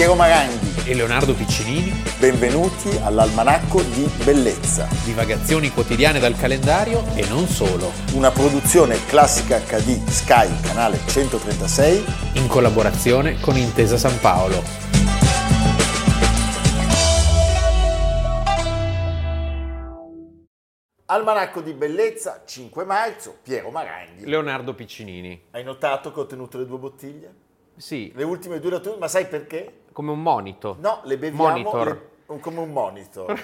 Piero Maranghi e Leonardo Piccinini. Benvenuti all'Almanacco di Bellezza. Divagazioni quotidiane dal calendario e non solo. Una produzione classica HD Sky, canale 136. In collaborazione con Intesa San Paolo. Almanacco di Bellezza, 5 marzo, Piero Maranghi. Leonardo Piccinini. Hai notato che ho tenuto le due bottiglie? Sì. Le ultime due ma sai perché? Come un monito. No, le beviamo le- come un monitor.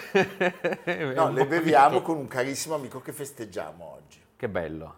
No, le beviamo con un carissimo amico che festeggiamo oggi. Che bello.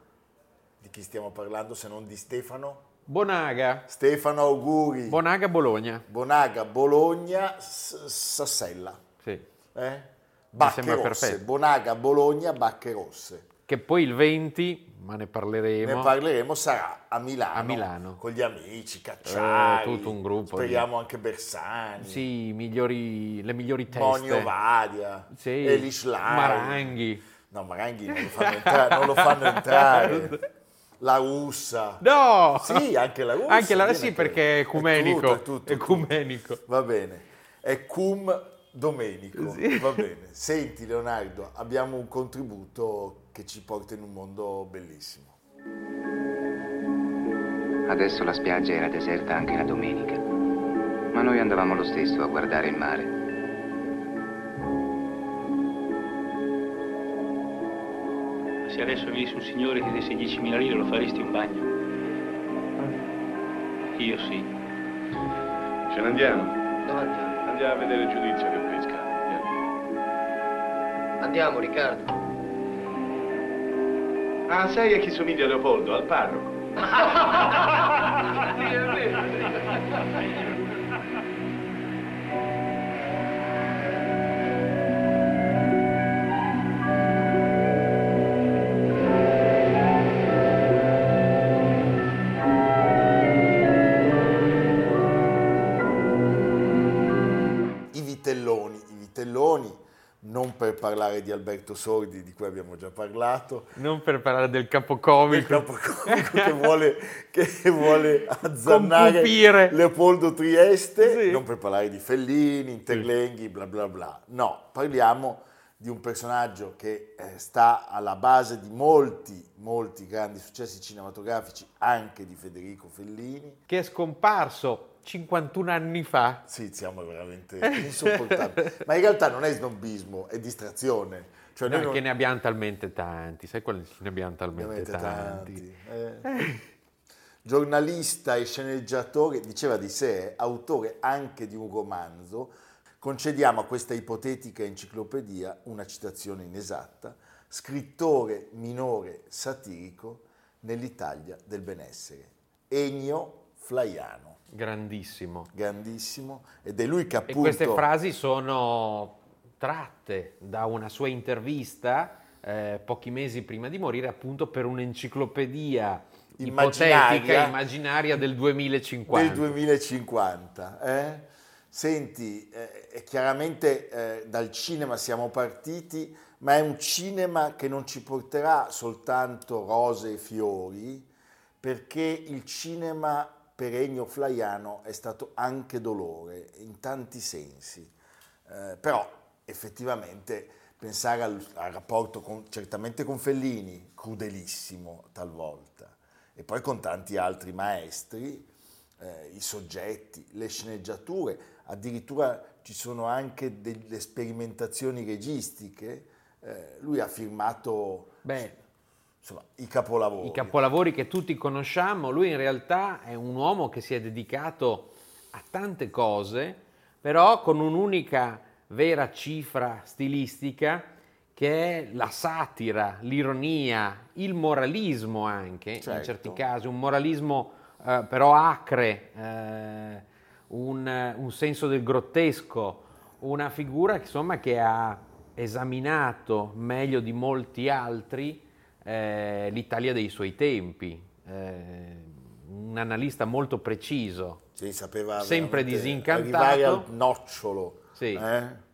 Di chi stiamo parlando se non di Stefano? Bonaga. Stefano, auguri. Bonaga Bologna. Bonaga, Bologna, Sassella. Sì. Eh? Bacche rosse. perfetto. Bonaga, Bologna, Bacche rosse. Che poi il 20, ma ne parleremo. Ne parleremo, sarà a Milano. A Milano. Con gli amici, Cacciari. Eh, tutto un gruppo Speriamo anche Bersani. Sì, migliori, le migliori teste. Monio Vadia. Sì. Elish Lai. Maranghi. No, Maranghi non lo fanno entrare. non lo fanno entrare. La russa. No! Sì, anche la russa. Anche la viene sì, perché è ecumenico. È tutto, è tutto, Ecumenico. tutto. Va bene. È cum domenico. Sì. Va bene. Senti Leonardo, abbiamo un contributo che ci porta in un mondo bellissimo. Adesso la spiaggia era deserta anche la domenica, ma noi andavamo lo stesso a guardare il mare. Se adesso venisse un signore e ti desse 10.000 lire, lo faresti un bagno? Io sì. Ce ne andiamo? Dove andiamo? A vedere il giudizio che pesca. Andiamo. Andiamo, Riccardo. Ah, sai a chi somiglia Leopoldo? Al parroco. I i vitelloni, non per parlare di Alberto Sordi, di cui abbiamo già parlato, Non per parlare del capocomico. capocomico che vuole, che vuole azzannare Compupire. Leopoldo Trieste, Sì. non per parlare di Fellini, Interlenghi, bla bla bla. No, parliamo di un personaggio che eh, sta alla base di molti, molti grandi successi cinematografici, anche di Federico Fellini. Che è scomparso 51 anni fa. Sì, siamo veramente insopportabili. Ma in realtà non è snobismo, è distrazione. Cioè, No, non- che ne abbiamo talmente tanti. Sai quali ne abbiamo talmente tanti? tanti. eh. Giornalista e sceneggiatore, diceva di sé, autore anche di un romanzo, concediamo a questa ipotetica enciclopedia una citazione inesatta, scrittore minore satirico nell'Italia del benessere, Ennio Flaiano, Grandissimo. grandissimo, ed è lui che E appunto... queste frasi sono tratte da una sua intervista eh, pochi mesi prima di morire, appunto per un'enciclopedia Immaginaria. ipotetica, immaginaria del 2050. del 2050. eh? Senti, eh, chiaramente eh, dal cinema siamo partiti, ma è un cinema che non ci porterà soltanto rose e fiori, perché il cinema per Ennio Flaiano è stato anche dolore, in tanti sensi. Eh, però effettivamente pensare al, al rapporto con- certamente con Fellini, crudelissimo talvolta, e poi con tanti altri maestri, eh, i soggetti, le sceneggiature, addirittura ci sono anche delle sperimentazioni registiche. eh, lui ha firmato Beh, insomma, i capolavori. i capolavori che tutti conosciamo, lui in realtà è un uomo che si è dedicato a tante cose, però con un'unica vera cifra stilistica che è la satira, l'ironia, il moralismo anche, in Certo. certi casi, un moralismo eh, però acre, eh, un, un senso del grottesco, una figura insomma, che ha esaminato meglio di molti altri eh, l'Italia dei suoi tempi, eh, un analista molto preciso. Sì, Sempre disincantato. arrivare al nocciolo. Sì. eh?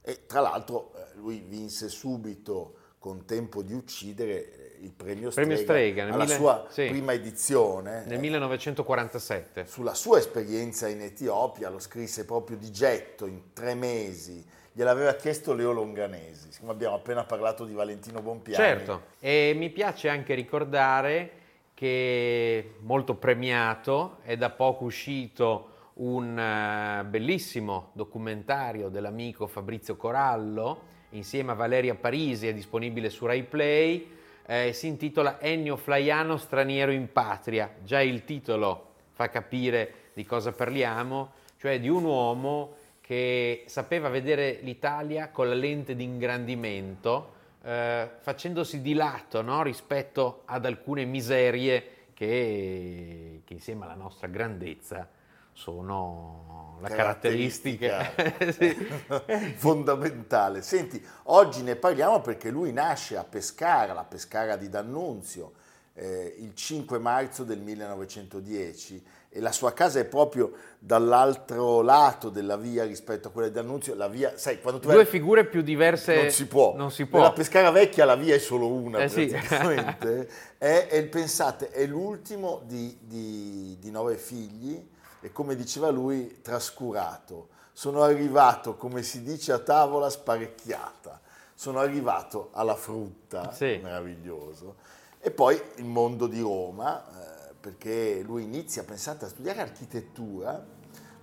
E tra l'altro eh, lui vinse subito con Tempo di uccidere il premio Premio Strega, Strega, nel alla mille- sua sì. prima edizione. Nel eh, 1947. sulla sua esperienza in Etiopia, lo scrisse proprio di getto in tre mesi, gliel'aveva chiesto Leo Longanesi, siccome abbiamo appena parlato di Valentino Bompiani. Certo, e mi piace anche ricordare che molto premiato è da poco uscito un eh, bellissimo documentario dell'amico Fabrizio Corallo insieme a Valeria Parisi, è disponibile su Rai Play, eh, si intitola Ennio Flaiano straniero in patria. Già il titolo fa capire di cosa parliamo, cioè di un uomo che sapeva vedere l'Italia con la lente di ingrandimento, eh, facendosi di lato no? rispetto ad alcune miserie che, che insieme alla nostra grandezza sono la caratteristica Sì. fondamentale. Senti, oggi ne parliamo perché lui nasce a Pescara, la Pescara di D'Annunzio, eh, il 5 marzo del 1910 e la sua casa è proprio dall'altro lato della via rispetto a quella di D'Annunzio. La via, sai, quando tu Due vai- figure più diverse non si può. non si può. Nella Pescara Vecchia la via è solo una, Eh sì. praticamente. è, è- pensate, è l'ultimo di, di- di nove figli e come diceva lui, trascurato. Sono arrivato, come si dice a tavola, sparecchiata. Sono arrivato alla frutta, Sì. meraviglioso. E poi il mondo di Roma, eh, perché lui inizia, pensate, a studiare architettura,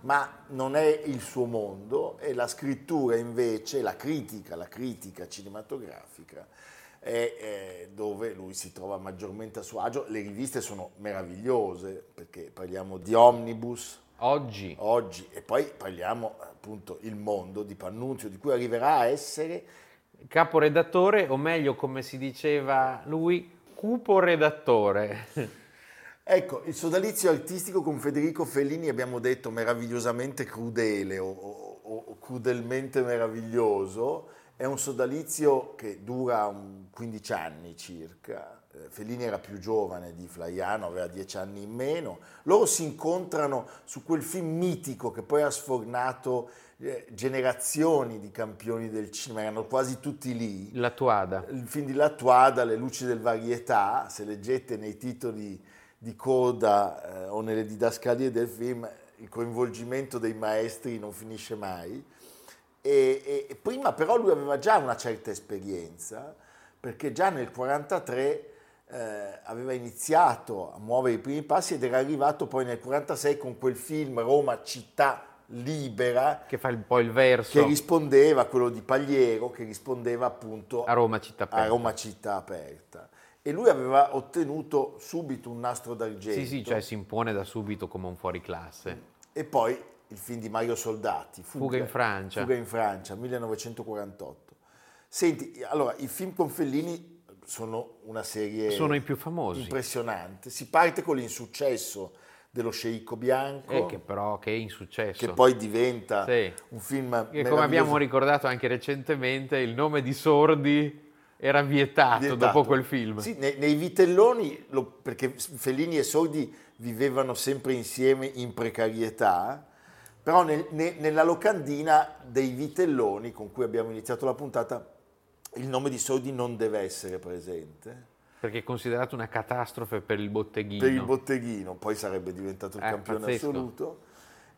ma non è il suo mondo e la scrittura invece, la critica, la critica cinematografica è eh, dove lui si trova maggiormente a suo agio. Le riviste sono meravigliose perché parliamo di Omnibus. Oggi. Oggi. E poi parliamo appunto il mondo di Pannunzio di cui arriverà a essere caporedattore, o meglio come si diceva lui, cupo redattore. Ecco, il sodalizio artistico con Federico Fellini abbiamo detto meravigliosamente crudele o, o- o crudelmente meraviglioso, è un sodalizio che dura un 15 anni circa. Eh, Fellini era più giovane di Flaiano, aveva 10 anni in meno. Loro si incontrano su quel film mitico che poi ha sfornato eh, generazioni di campioni del cinema, erano quasi tutti lì La tuada. il film di Lattuada, Le luci del varietà, se leggete nei titoli di coda eh, o nelle didascalie del film, il coinvolgimento dei maestri non finisce mai. E, e- prima però lui aveva già una certa esperienza, perché già nel 1943 eh, aveva iniziato a muovere i primi passi ed era arrivato poi nel 1946 con quel film Roma città libera, Che fa un po' il verso che rispondeva, quello di Pagliero, che rispondeva appunto a Roma città aperta. a Roma città aperta. E lui aveva ottenuto subito un nastro d'argento. Sì, sì, cioè si impone da subito come un fuoriclasse. E poi il film di Mario Soldati, Fuga in Francia. Fuga in Francia, 1948. Senti, allora, i film con Fellini sono una serie Sono i più famosi. impressionante. Si parte con l'insuccesso dello sceicco bianco, Eh, che però che è insuccesso. che poi diventa Sì. un film Che come abbiamo ricordato anche recentemente, il nome di Sordi era vietato, Vietato. dopo quel film. Sì, nei, nei vitelloni, lo- perché Fellini e Sordi vivevano sempre insieme in precarietà, però nel- ne- nella locandina dei vitelloni con cui abbiamo iniziato la puntata, il nome di Sordi non deve essere presente. Perché è considerato una catastrofe per il botteghino. Per il botteghino, poi sarebbe diventato il Eh, campione pazzesco. assoluto.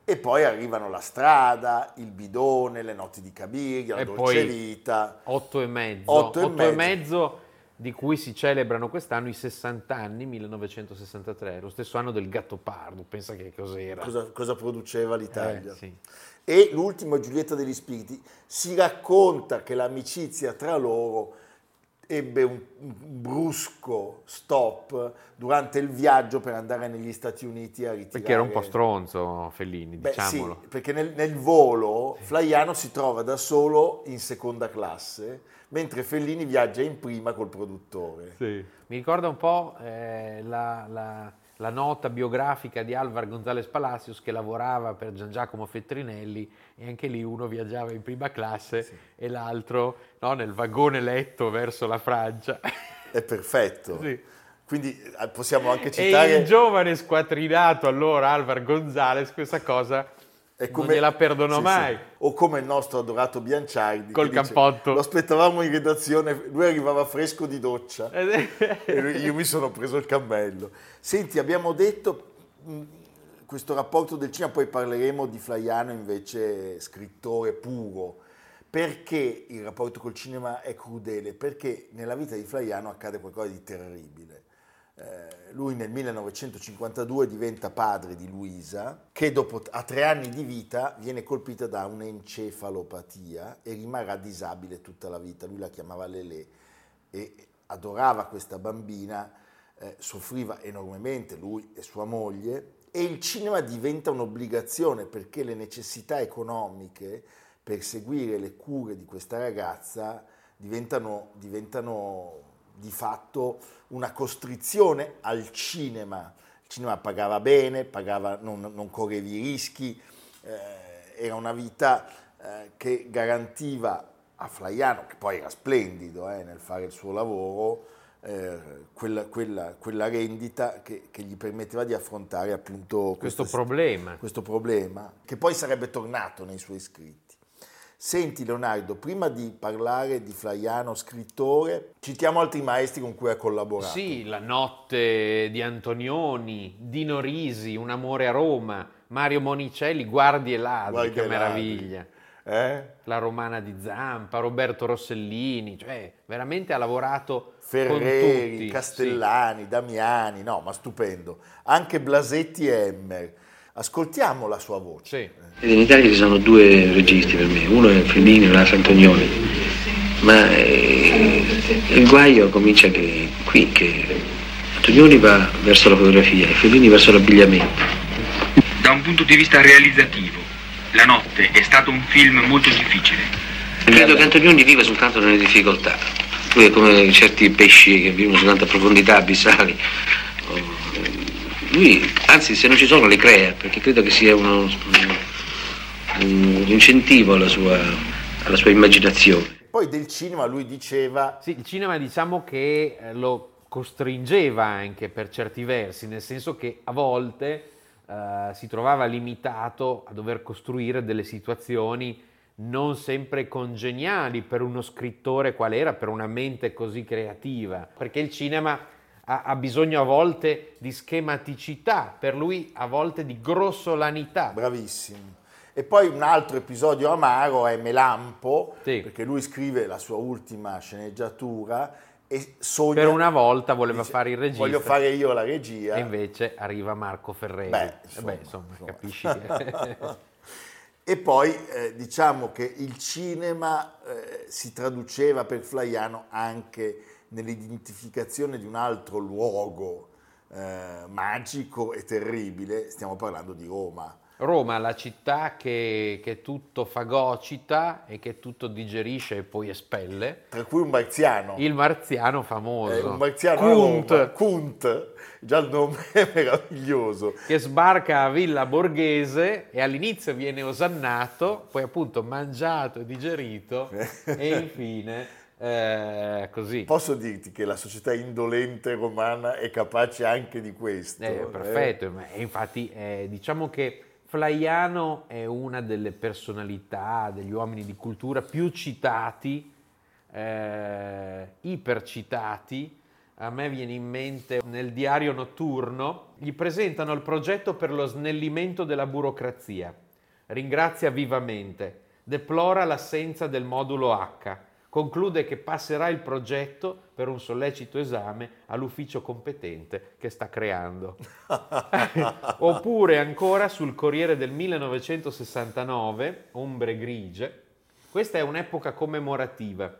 E poi arrivano la strada, il bidone, le notti di Cabiria, la E dolce vita. Otto e mezzo. Otto e Otto mezzo. mezzo di cui si celebrano quest'anno i 60 anni, 1963, lo stesso anno del Gattopardo, pensa che cos'era. Cosa, cosa produceva l'Italia. Eh, sì. E l'ultimo, Giulietta degli Spiriti, si racconta che l'amicizia tra loro ebbe un, un brusco stop durante il viaggio per andare negli Stati Uniti a ritirare... Perché era un po' stronzo Fellini, Beh, diciamolo. sì, perché nel, nel volo Flaiano si trova da solo in seconda classe, mentre Fellini viaggia in prima col produttore. Mi ricorda un po' eh, la, la- la nota biografica di Alvar González Palacios che lavorava per Gian Giacomo Fettrinelli e anche lì uno viaggiava in prima classe e l'altro no, nel vagone letto verso la Francia. È perfetto. Sì. Quindi eh, possiamo anche E citare... il giovane squattrinato allora Alvar González questa cosa È non gliela perdono sì, sì. mai. O come il nostro adorato Bianciardi. Col dice, cappotto. Lo aspettavamo in redazione, lui arrivava fresco di doccia. Eh, E io mi sono preso il cammello. Senti, abbiamo detto mh, questo rapporto del cinema, poi parleremo di Flaiano invece scrittore puro. Perché il rapporto col cinema è crudele? Perché nella vita di Flaiano accade qualcosa di terribile. Eh, lui nel 1952 diventa padre di Luisa, che dopo, a tre anni di vita viene colpita da un'encefalopatia e rimarrà disabile tutta la vita. Lui la chiamava Lele e adorava questa bambina, eh, soffriva enormemente lui e sua moglie e il cinema diventa un'obbligazione perché le necessità economiche per seguire le cure di questa ragazza diventano, diventano di fatto una costrizione al cinema. Il cinema pagava bene, pagava, non, non correvi rischi, eh, era una vita eh, che garantiva a Flaiano, che poi era splendido eh, nel fare il suo lavoro, eh, quella, quella- quella rendita che, che gli permetteva di affrontare appunto Questo questa- problema. questo problema, che poi sarebbe tornato nei suoi scritti. Senti Leonardo, prima di parlare di Flaiano scrittore, citiamo altri maestri con cui ha collaborato. Sì, La notte di Antonioni, Dino Risi, Un amore a Roma, Mario Monicelli, Guardie e ladri, Guardi che e meraviglia. Eh? La Romana di Zampa, Roberto Rossellini, cioè veramente ha lavorato con Ferreri. Castellani, Damiani, no, ma stupendo. Anche Blasetti e Emmer. Ascoltiamo la sua voce. Sì. In Italia ci sono due registi per me, uno è Fellini e l'altro Antonioni, ma eh, il guaio comincia che, qui, che Antonioni va verso la fotografia e Fellini verso l'abbigliamento. Da un punto di vista realizzativo, La notte è stato un film molto difficile. Credo che Antonioni viva soltanto nelle difficoltà, lui è come certi pesci che vivono soltanto a profondità abissali. Lui, anzi, se non ci sono le crea, perché credo che sia uno, un incentivo alla sua, alla sua immaginazione. Poi del cinema lui diceva Sì, il cinema diciamo che eh, lo costringeva anche per certi versi, nel senso che a volte eh, si trovava limitato a dover costruire delle situazioni non sempre congeniali per uno scrittore qual era, per una mente così creativa, perché il cinema ha, ha bisogno a volte di schematicità, per lui a volte di grossolanità. Bravissimo. E poi un altro episodio amaro è Melampo, Sì. perché lui scrive la sua ultima sceneggiatura e sogna... Per una volta voleva dice, fare il regista. Voglio fare io la regia. E invece arriva Marco Ferreri. Beh, Eh insomma, beh, insomma, insomma. capisci. E poi eh, diciamo che il cinema eh, si traduceva per Flaiano anche nell'identificazione di un altro luogo eh, magico e terribile, stiamo parlando di Roma. Roma, la città che, che tutto fagocita e che tutto digerisce e poi espelle. Tra cui un marziano. Il marziano famoso. Eh, un marziano a Kunt, Roma. Kunt, già il nome è meraviglioso. che sbarca a Villa Borghese e all'inizio viene osannato, poi appunto mangiato e digerito e infine eh, così. Posso dirti che la società indolente romana è capace anche di questo. Eh, eh? perfetto, ma- e infatti eh, diciamo che Flaiano è una delle personalità, degli uomini di cultura più citati, eh, ipercitati. A me viene in mente nel diario notturno, gli presentano il progetto per lo snellimento della burocrazia. Ringrazia vivamente, deplora l'assenza del modulo H, conclude che passerà il progetto per un sollecito esame all'ufficio competente che sta creando. Oppure ancora sul Corriere del 1969, Ombre grigie, questa è un'epoca commemorativa.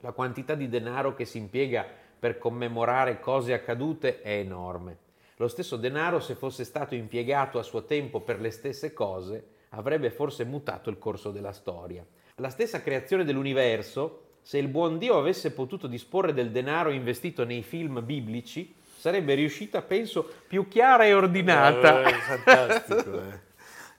La quantità di denaro che si impiega per commemorare cose accadute è enorme. Lo stesso denaro, se fosse stato impiegato a suo tempo per le stesse cose, avrebbe forse mutato il corso della storia. La stessa creazione dell'universo, se il buon Dio avesse potuto disporre del denaro investito nei film biblici, sarebbe riuscita, penso, più chiara e ordinata. Eh, fantastico. eh.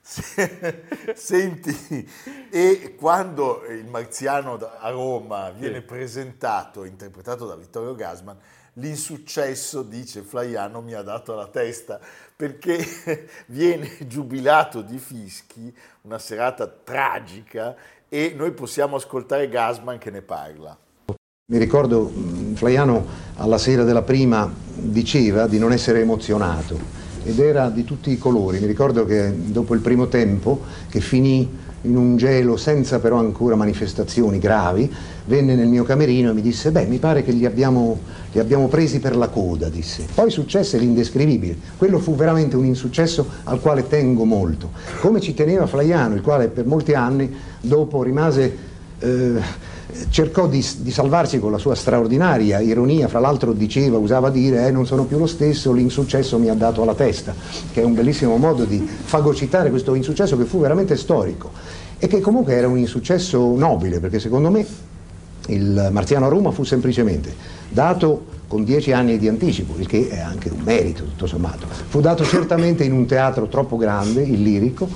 Se- Senti, e quando il marziano a Roma viene presentato, interpretato da Vittorio Gasman, l'insuccesso, dice Flaiano, mi ha dato la testa, perché viene giubilato di fischi, una serata tragica, e noi possiamo ascoltare Gasman che ne parla. Mi ricordo Flaiano alla sera della prima diceva di non essere emozionato ed era di tutti i colori. Mi ricordo che dopo il primo tempo, che finì in un gelo senza però ancora manifestazioni gravi, venne nel mio camerino e mi disse, beh, mi pare che li abbiamo, li abbiamo presi per la coda, disse. Poi successe l'indescrivibile. Quello fu veramente un insuccesso al quale tengo molto. Come ci teneva Flaiano, il quale per molti anni dopo rimase... Eh, cercò di, di, salvarsi con la sua straordinaria ironia, fra l'altro diceva, usava dire, eh, non sono più lo stesso, l'insuccesso mi ha dato alla testa, che è un bellissimo modo di fagocitare questo insuccesso che fu veramente storico e che comunque era un insuccesso nobile, perché secondo me il Marziano a Roma fu semplicemente dato con dieci anni di anticipo, il che è anche un merito tutto sommato. Fu dato certamente in un teatro troppo grande, il lirico,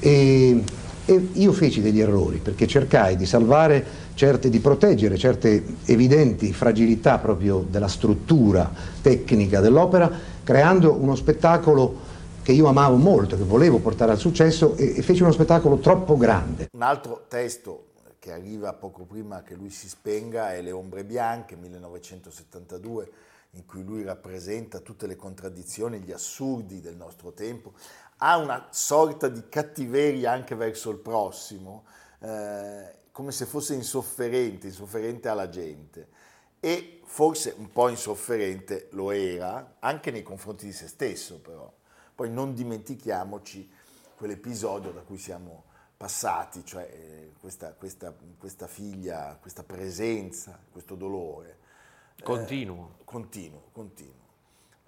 e, e io feci degli errori perché cercai di salvare certe, di proteggere certe evidenti fragilità proprio della struttura tecnica dell'opera, creando uno spettacolo che io amavo molto, che volevo portare al successo e, e feci uno spettacolo troppo grande. Un altro testo che arriva poco prima che lui si spenga è Le ombre bianche, 1972, in cui lui rappresenta tutte le contraddizioni, gli assurdi del nostro tempo, ha una sorta di cattiveria anche verso il prossimo, eh, come se fosse insofferente, insofferente alla gente e forse un po' insofferente lo era anche nei confronti di se stesso però. Poi non dimentichiamoci quell'episodio da cui siamo passati, cioè eh, questa, questa, questa figlia, questa presenza, questo dolore. Continuo. Eh, continuo, continuo.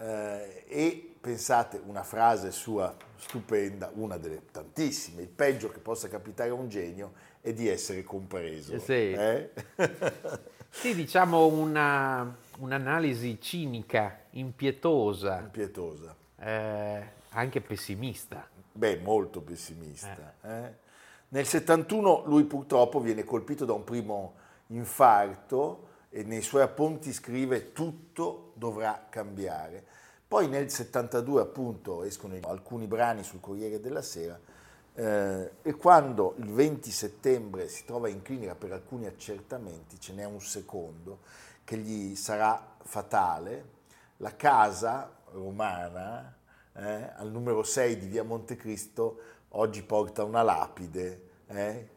Eh, e pensate una frase sua stupenda, una delle tantissime, il peggio che possa capitare a un genio e di essere compreso. Sì, eh? sì diciamo una, un'analisi cinica, impietosa. Impietosa. Eh, anche pessimista. Beh, molto pessimista. Eh. eh. Nel 71 lui purtroppo viene colpito da un primo infarto e nei suoi appunti scrive tutto dovrà cambiare. Poi nel 72 appunto escono alcuni brani sul Corriere della Sera eh, e quando il 20 settembre si trova in clinica per alcuni accertamenti, ce n'è un secondo che gli sarà fatale, la casa romana eh, al numero 6 di via Montecristo oggi porta una lapide. Eh,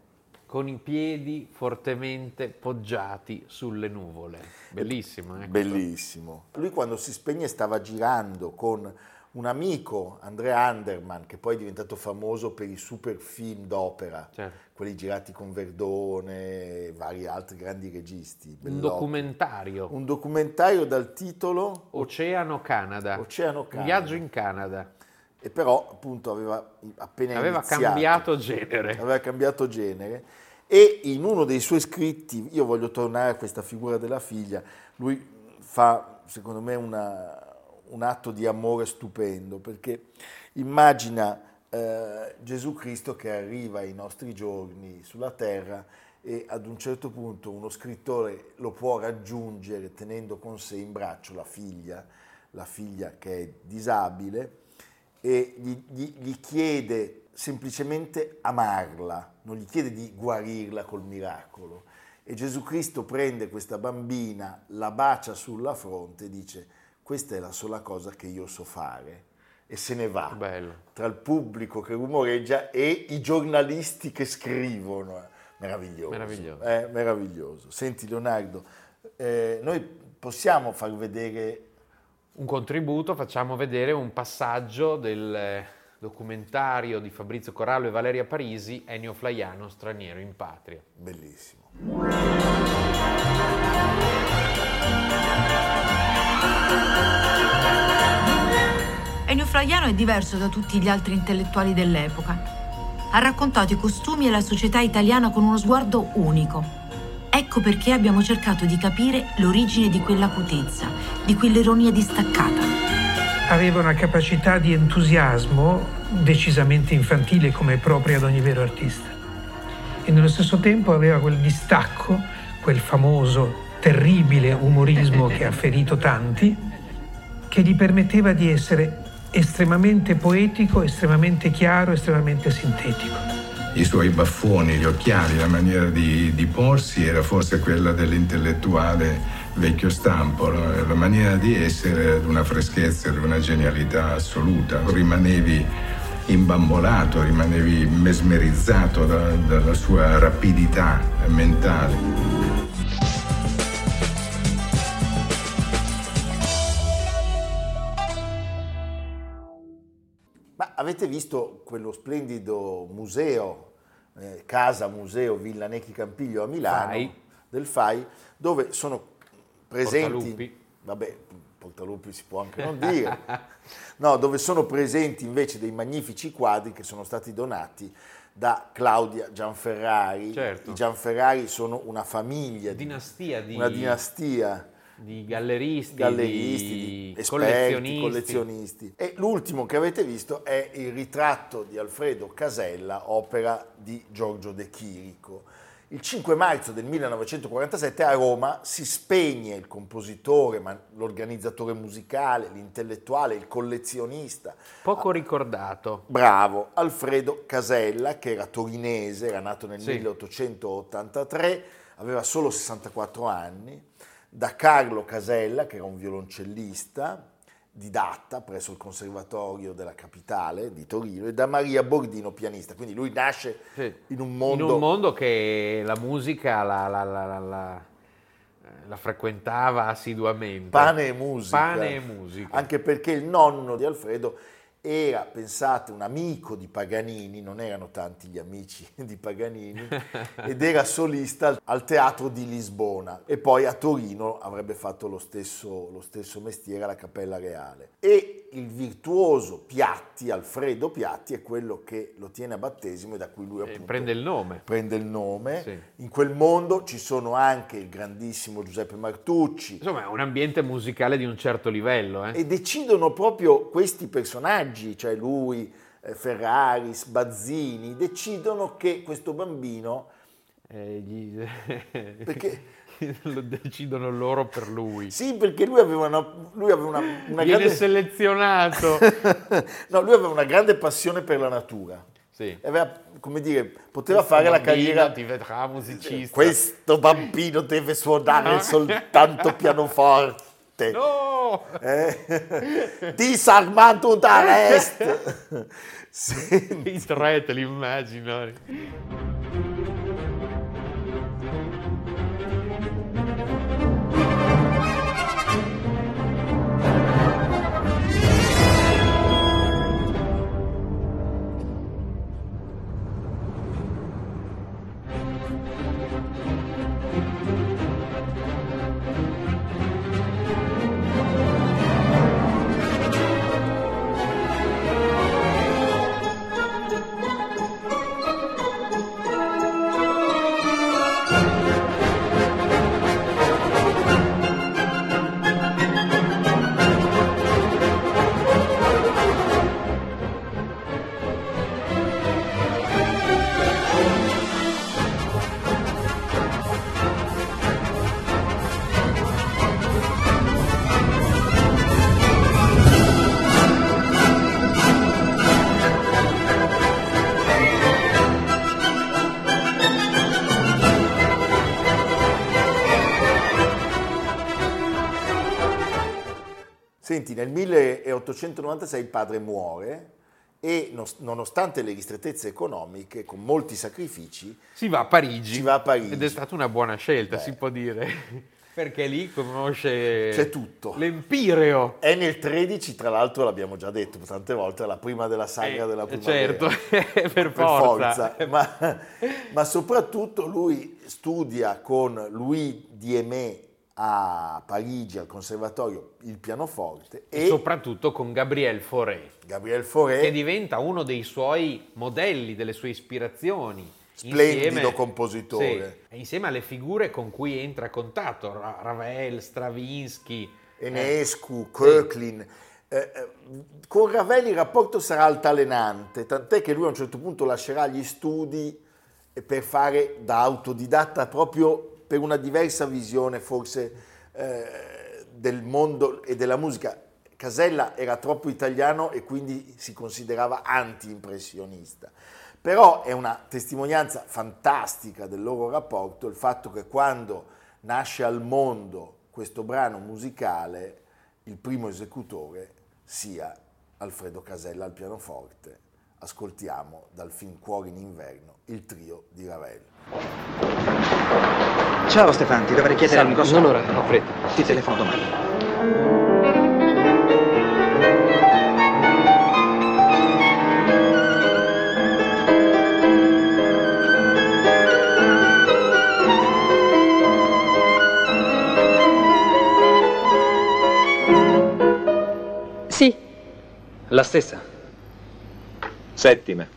con i piedi fortemente poggiati sulle nuvole. Bellissimo. Eh, Bellissimo. Lui quando si spegne stava girando con un amico, Andrea Anderman, che poi è diventato famoso per i super film d'opera, certo. quelli girati con Verdone e vari altri grandi registi. Un documentario. Un documentario dal titolo Oceano Canada. Oceano Canada. Viaggio in Canada. E però appunto aveva appena aveva iniziato, cambiato genere. Aveva cambiato genere e in uno dei suoi scritti, io voglio tornare a questa figura della figlia, lui fa secondo me una, un atto di amore stupendo, perché immagina eh, Gesù Cristo che arriva ai nostri giorni sulla terra e ad un certo punto uno scrittore lo può raggiungere tenendo con sé in braccio la figlia, la figlia che è disabile, e gli, gli, gli chiede semplicemente amarla, non gli chiede di guarirla col miracolo. E Gesù Cristo prende questa bambina, la bacia sulla fronte e dice questa è la sola cosa che io so fare e se ne va Bello. tra il pubblico che rumoreggia e i giornalisti che scrivono. Meraviglioso. Meraviglioso. Eh, meraviglioso. Senti Leonardo, eh, noi possiamo far vedere... Un contributo, facciamo vedere un passaggio del documentario di Fabrizio Corallo e Valeria Parisi, Ennio Flaiano, Straniero in Patria. Bellissimo. Ennio Flaiano è diverso da tutti gli altri intellettuali dell'epoca. Ha raccontato i costumi e la società italiana con uno sguardo unico. Ecco perché abbiamo cercato di capire l'origine di quell'acutezza, di quell'ironia distaccata. Aveva una capacità di entusiasmo decisamente infantile come propria ad ogni vero artista. E nello stesso tempo aveva quel distacco, quel famoso terribile umorismo che ha ferito tanti, che gli permetteva di essere estremamente poetico, estremamente chiaro, estremamente sintetico. I suoi baffoni, gli occhiali, la maniera di, di porsi era forse quella dell'intellettuale vecchio stampo, la maniera di essere di una freschezza, di una genialità assoluta. Rimanevi imbambolato, rimanevi mesmerizzato da, dalla sua rapidità mentale. Avete visto quello splendido museo, eh, casa museo Villa Necchi Campiglio a Milano, FAI. del FAI, dove sono presenti... Portalupi. Vabbè, Portalupi si può anche non dire. No, dove sono presenti invece dei magnifici quadri che sono stati donati da Claudia Gianferrari. Certo. I Gianferrari sono una famiglia, di- Dinastia di, una dinastia di galleristi, galleristi, di, di esperti, collezionisti. collezionisti. E l'ultimo che avete visto è il ritratto di Alfredo Casella, opera di Giorgio De Chirico. Il 5 marzo del 1947 a Roma si spegne il compositore, ma l'organizzatore musicale, l'intellettuale, il collezionista, Poco ricordato. bravo, Alfredo Casella, che era torinese, era nato nel Sì. 1883, aveva solo 64 anni, da Carlo Casella, che era un violoncellista, didatta presso il Conservatorio della Capitale di Torino, e da Maria Bordino, pianista. Quindi lui nasce Sì. in un mondo... In un mondo che la musica la, la- la- la- frequentava assiduamente. Pane e musica. Pane e musica. Anche perché il nonno di Alfredo era, pensate, un amico di Paganini, non erano tanti gli amici di Paganini, ed era solista al Teatro di Lisbona e poi a Torino avrebbe fatto lo stesso, lo stesso mestiere alla Cappella Reale. E il virtuoso Piatti, Alfredo Piatti, è quello che lo tiene a battesimo e da cui lui appunto prende il nome. prende il nome. Sì. In quel mondo ci sono anche il grandissimo Giuseppe Martucci, Insomma, è un ambiente musicale di un certo livello. eh. e decidono proprio questi personaggi, cioè lui, eh, Ferraris, Bazzini, decidono che questo bambino, Eh, gli- Perché- lo decidono loro per lui. sì perché lui aveva una, lui aveva una, una Viene grande, selezionato. no, lui aveva una grande passione per la natura, Sì. Aveva, come dire, poteva Questo fare la carriera, diventerà musicista. questo bambino deve suonare soltanto pianoforte. No! Eh? Disarmato da est. Senti. I tre te li immagino. Senti, nel 1896 il padre muore e nos- nonostante le ristrettezze economiche, con molti sacrifici, Si va a Parigi. Si va a Parigi. Ed è stata una buona scelta, Beh. si può dire. Perché lì conosce C'è tutto. l'Empireo. è nel 13, tra l'altro l'abbiamo già detto tante volte, la prima della saga Eh, della primavera. certo, per, per forza. forza, ma, ma soprattutto lui studia con Louis Diemé a Parigi al conservatorio il pianoforte E e, soprattutto con Gabriel Fauré, Gabriel Fauré, che diventa uno dei suoi modelli, delle sue ispirazioni. Splendido insieme- compositore. Sì, insieme alle figure con cui entra a contatto, Ra- Ravel, Stravinsky. Enescu, Kirklin. Eh, eh, con Ravel il rapporto sarà altalenante, tant'è che lui a un certo punto lascerà gli studi per fare da autodidatta proprio per una diversa visione forse eh, del mondo e della musica. Casella era troppo italiano e quindi si considerava anti-impressionista. Però è una testimonianza fantastica del loro rapporto il fatto che quando nasce al mondo questo brano musicale, il primo esecutore sia Alfredo Casella al pianoforte. Ascoltiamo dal film Cuori in inverno il trio di Ravel. Ciao Stefan, ti dovrei chiedere Salve, una cosa. non ora, ho fretta. Ti telefono domani. Sì. La stessa. Settima.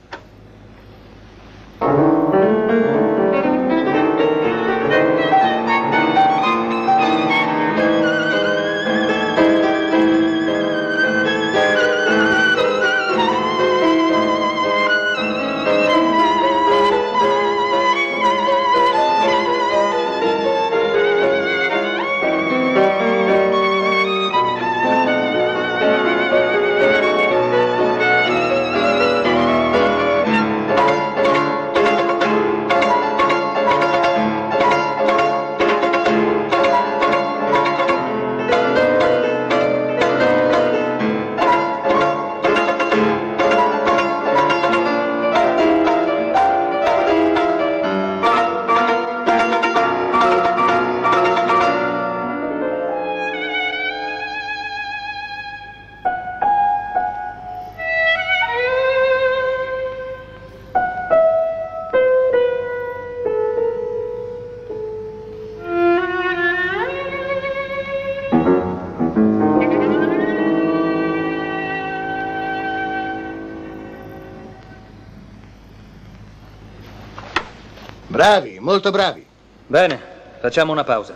Bravi, molto bravi. Bene, facciamo una pausa.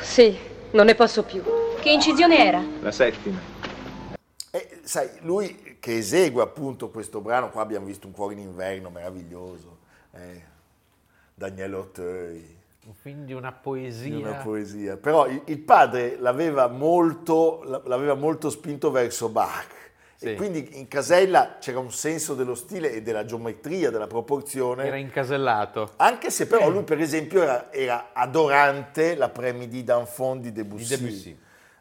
Sì, non ne posso più. Che incisione era? La settima. E sai, lui che esegue appunto questo brano, qua abbiamo visto un cuore in inverno meraviglioso, eh, Daniele Auteuil, Un film di una poesia. di una poesia. Però il, il padre l'aveva molto, l'aveva molto spinto verso Bach. Sì. E quindi in Casella c'era un senso dello stile e della geometria, della proporzione. Era incasellato. Anche se però lui, per esempio, era, era adorante la Premidi d'Enfant di Debussy. Di Debussy.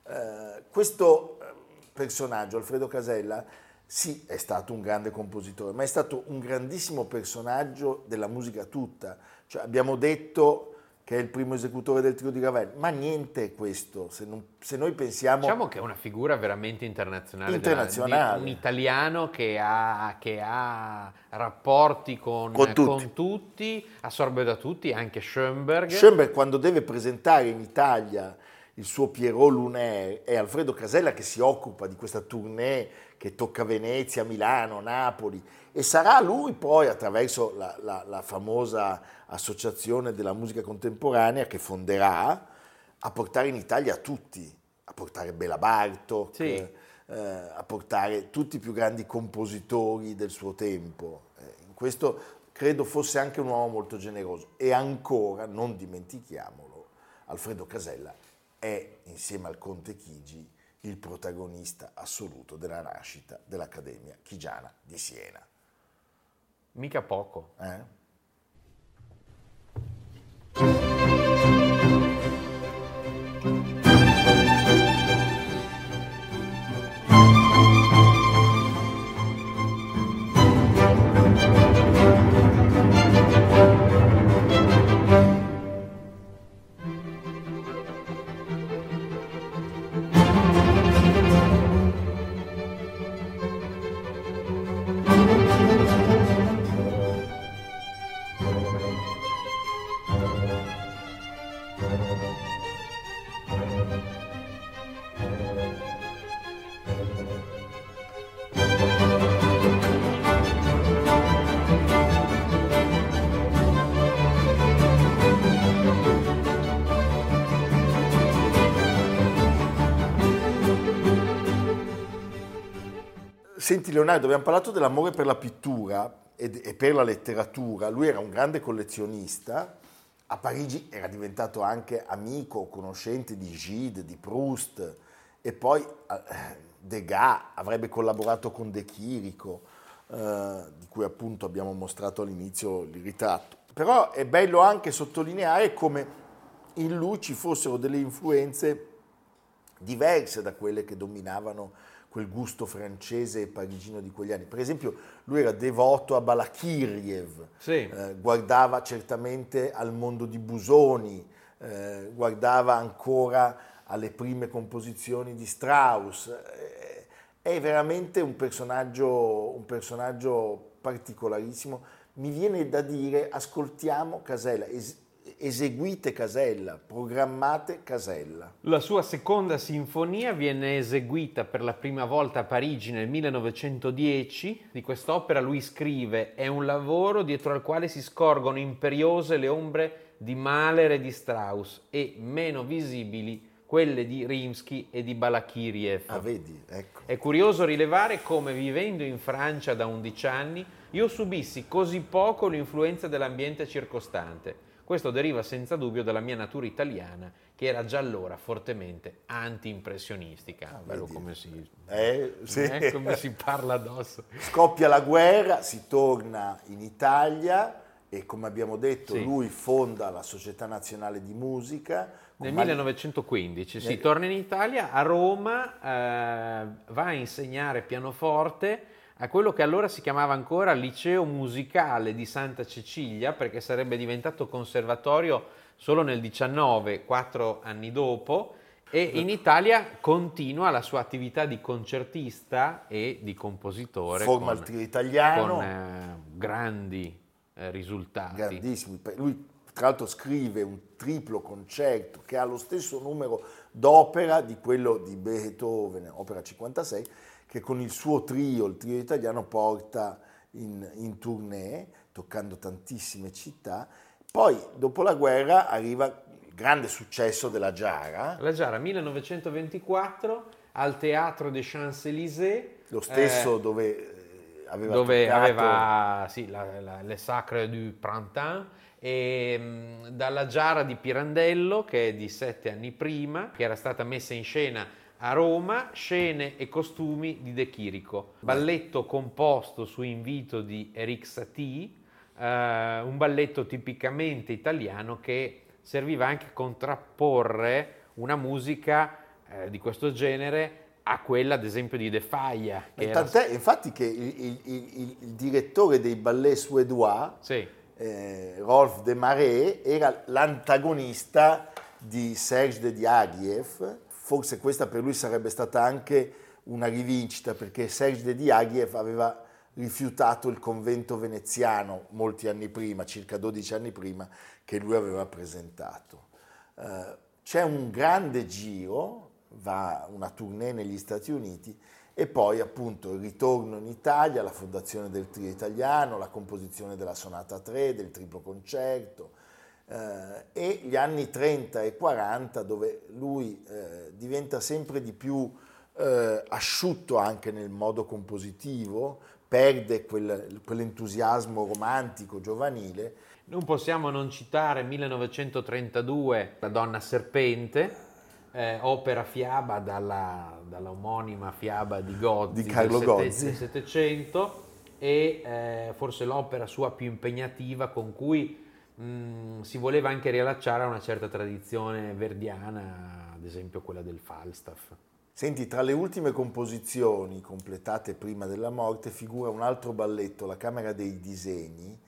Eh, questo eh, personaggio, Alfredo Casella, sì, è stato un grande compositore, ma è stato un grandissimo personaggio della musica tutta. Cioè, abbiamo detto che è il primo esecutore del trio di Ravel, ma niente è questo. Se, non- se noi pensiamo... Diciamo che è una figura veramente internazionale. Internazionale. di un italiano che ha, che ha rapporti con, Con tutti. con tutti, assorbe da tutti, anche Schoenberg. Schoenberg quando deve presentare in Italia il suo Pierrot Lunaire è Alfredo Casella che si occupa di questa tournée che tocca Venezia, Milano, Napoli e sarà lui poi attraverso la, la- la famosa associazione della musica contemporanea che fonderà a portare in Italia tutti, a portare Bela Bartok, Sì. eh, a portare tutti i più grandi compositori del suo tempo. Eh, in questo credo fosse anche un uomo molto generoso e ancora, non dimentichiamolo, Alfredo Casella è, insieme al Conte Chigi, il protagonista assoluto della nascita dell'Accademia Chigiana di Siena. Mica poco. Eh? Senti Leonardo, abbiamo parlato dell'amore per la pittura e per la letteratura, lui era un grande collezionista, a Parigi era diventato anche amico, conoscente di Gide, di Proust e poi eh, Degas avrebbe collaborato con De Chirico, eh, di cui appunto abbiamo mostrato all'inizio il ritratto. Però è bello anche sottolineare come in lui ci fossero delle influenze diverse da quelle che dominavano quel gusto francese e parigino di quegli anni. Per esempio, lui era devoto a Balakiriev, Sì. eh, guardava certamente al mondo di Busoni, eh, guardava ancora alle prime composizioni di Strauss. Eh, è veramente un personaggio, un personaggio particolarissimo. Mi viene da dire, ascoltiamo Casella, es- eseguite Casella, programmate Casella. La sua seconda sinfonia viene eseguita per la prima volta a Parigi nel 1910. Di quest'opera lui scrive: È un lavoro dietro al quale si scorgono imperiose le ombre di Mahler e di Strauss e meno visibili quelle di Rimsky e di Balakiriev. Ah, vedi, ecco. È curioso rilevare come vivendo in Francia da 11 anni io subissi così poco l'influenza dell'ambiente circostante. Questo deriva senza dubbio dalla mia natura italiana, che era già allora fortemente anti-impressionistica. Bello vedi. come si, Eh, sì. eh, come si parla addosso. Scoppia la guerra, si torna in Italia e come abbiamo detto Sì. lui fonda la Società Nazionale di Musica. Nel Mani- 1915 si Nel- torna in Italia, a Roma eh, va a insegnare pianoforte a quello che allora si chiamava ancora Liceo Musicale di Santa Cecilia, perché sarebbe diventato conservatorio solo nel 19, quattro anni dopo, e in Italia continua la sua attività di concertista e di compositore Forma con, il trio italiano. con eh, grandi eh, risultati. grandissimi. Lui tra l'altro scrive un triplo concerto che ha lo stesso numero d'opera di quello di Beethoven, opera 56, che con il suo trio, il trio italiano, porta in, in tournée, toccando tantissime città. Poi, dopo la guerra, arriva il grande successo della Giara, La Giara 1924 al Teatro des Champs-Élysées. lo stesso eh, dove eh, aveva dove aveva sì, la, la- Le Sacre du Printemps e mh, dalla Giara di Pirandello che è di sette anni prima, che era stata messa in scena a Roma, scene e costumi di De Chirico, balletto composto su invito di Eric Satie, eh, un balletto tipicamente italiano che serviva anche a contrapporre una musica eh, di questo genere a quella ad esempio di De che E era- Tant'è, infatti, che il, il- il- il direttore dei ballet suédois, eh, Rolf de Marais, era l'antagonista di Serge de Diaghilev. Forse questa per lui sarebbe stata anche una rivincita, perché Serge de Diaghilev aveva rifiutato il convento veneziano molti anni prima, circa 12 anni prima, che lui aveva presentato. Eh, c'è un grande giro, va una tournée negli Stati Uniti e poi appunto il ritorno in Italia, la fondazione del trio italiano, la composizione della sonata 3, del triplo concerto eh, e gli anni 30 e 40 dove lui eh, diventa sempre di più eh, asciutto anche nel modo compositivo, perde quel- quell'entusiasmo romantico, giovanile. Non possiamo non citare 1932 La donna serpente, eh, opera fiaba dalla, dalla omonima fiaba di Gozzi Di Carlo del Gozzi. del Settecento e eh, forse l'opera sua più impegnativa con cui mh, si voleva anche riallacciare a una certa tradizione verdiana, ad esempio quella del Falstaff. Senti, tra le ultime composizioni completate prima della morte figura un altro balletto, La Camera dei Disegni,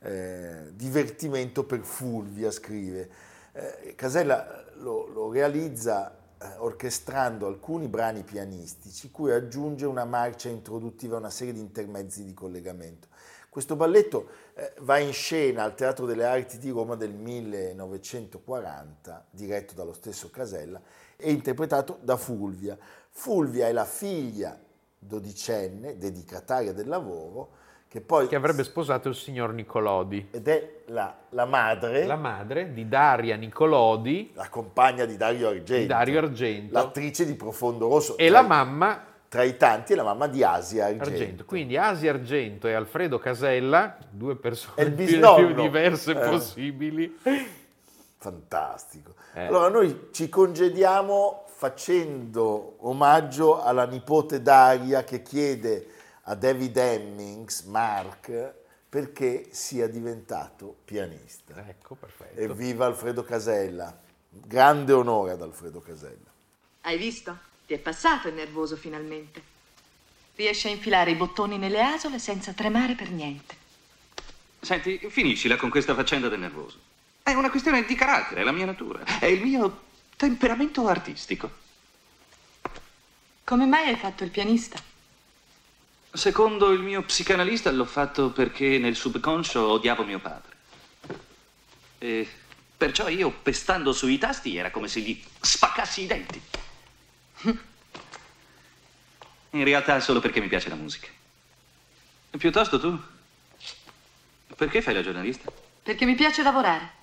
eh, divertimento per Fulvia, scrive. Eh, Casella lo, lo realizza eh, orchestrando alcuni brani pianistici, cui aggiunge una marcia introduttiva una serie di intermezzi di collegamento. Questo balletto eh, va in scena al Teatro delle Arti di Roma del 1940, diretto dallo stesso Casella e interpretato da Fulvia. Fulvia è la figlia dodicenne, dedicataria del lavoro, che poi... Che avrebbe sposato il signor Nicolodi. Ed è la, la madre... La madre di Daria Nicolodi. La compagna di Dario Argento. Di Dario Argento. L'attrice di Profondo Rosso. E tra la mamma Tra i tanti è la mamma di Asia Argento. Argento. Quindi Asia Argento e Alfredo Casella, due persone il più, più diverse Eh. possibili. Fantastico. Eh. Allora noi ci congediamo facendo omaggio alla nipote Daria che chiede a David Hemmings, Mark, perché sia diventato pianista. Ecco, perfetto. Evviva Alfredo Casella. Grande onore ad Alfredo Casella. Hai visto? Ti è passato il nervoso finalmente. Riesci a infilare i bottoni nelle asole senza tremare per niente. Senti, finiscila con questa faccenda del nervoso. È una questione di carattere, è la mia natura. È il mio temperamento artistico. Come mai hai fatto il pianista? Secondo il mio psicanalista l'ho fatto perché nel subconscio odiavo mio padre. E perciò io, pestando sui tasti, era come se gli spaccassi i denti. In realtà è solo perché mi piace la musica. Piuttosto tu? Perché fai la giornalista? Perché mi piace lavorare.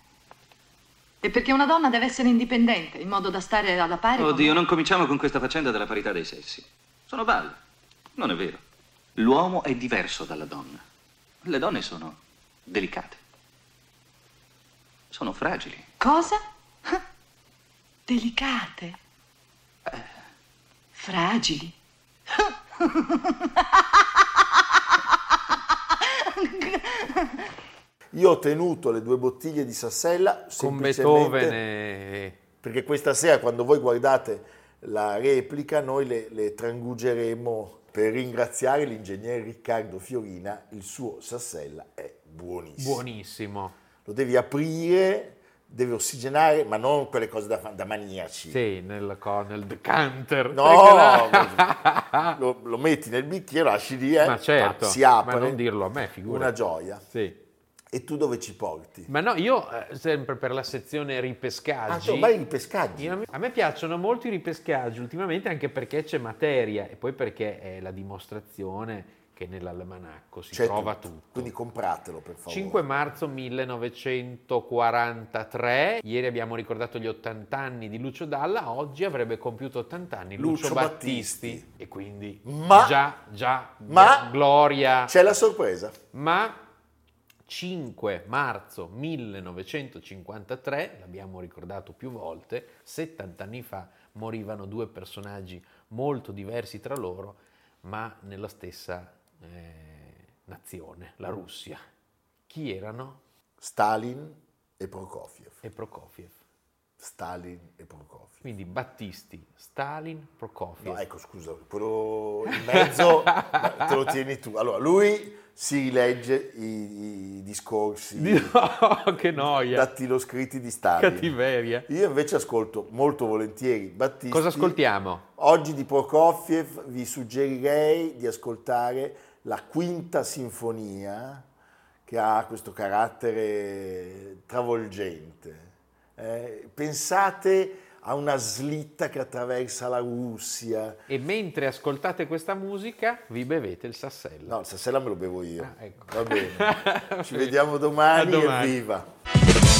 E perché una donna deve essere indipendente, in modo da stare alla pari. con- Oddio, non cominciamo con questa faccenda della parità dei sessi. Sono balle. Non è vero. L'uomo è diverso dalla donna. Le donne sono delicate. Sono fragili. Cosa? Delicate. Fragili. Io ho tenuto le due bottiglie di Sassella Con Beethoven e... perché questa sera quando voi guardate la replica noi le, le trangugeremo per ringraziare l'ingegnere Riccardo Fiorina, il suo Sassella è buonissimo. Buonissimo. Lo devi aprire, devi ossigenare, ma non quelle cose da, da maniaci. Sì, nel, nel decanter. No, lo, lo metti nel bicchiere, lasci lì, eh, Ma certo, si apre. ma non dirlo a me, figurati. Una gioia. Sì. E tu dove ci porti? Ma no, io eh, sempre per la sezione ripescaggi. Ah, tu vai ai ripescaggi? Io- a me piacciono molto i ripescaggi ultimamente anche perché c'è materia e poi perché è la dimostrazione che nell'almanacco si C'è trova tutto. tutto. Quindi compratelo per favore. 5 marzo 1943, ieri abbiamo ricordato gli 80 anni di Lucio Dalla, oggi avrebbe compiuto 80 anni Lucio, Lucio Battisti. Battisti. e quindi Ma- già, già, ma- gloria. C'è la sorpresa. Ma 5 marzo 1953, l'abbiamo ricordato più volte, 70 anni fa morivano due personaggi molto diversi tra loro, ma nella stessa eh, nazione, la Russia. Chi erano? Stalin e Prokofiev. E Prokofiev. Stalin e Prokofiev. Quindi Battisti, Stalin, Prokofiev. No, ecco, scusa, quello in mezzo te lo tieni tu. Allora, lui si rilegge i, i discorsi No, che noia. dattiloscritti di Stalin. Cattiveria. Io invece ascolto molto volentieri Battisti. Cosa ascoltiamo? Oggi di Prokofiev vi suggerirei di ascoltare la quinta sinfonia che ha questo carattere travolgente. Eh, pensate a una slitta che attraversa la Russia. E mentre ascoltate questa musica, vi bevete il sassello. No, il Sassella me lo bevo io. Ah, ecco. Va bene. Ci vediamo domani. Domani. Evviva.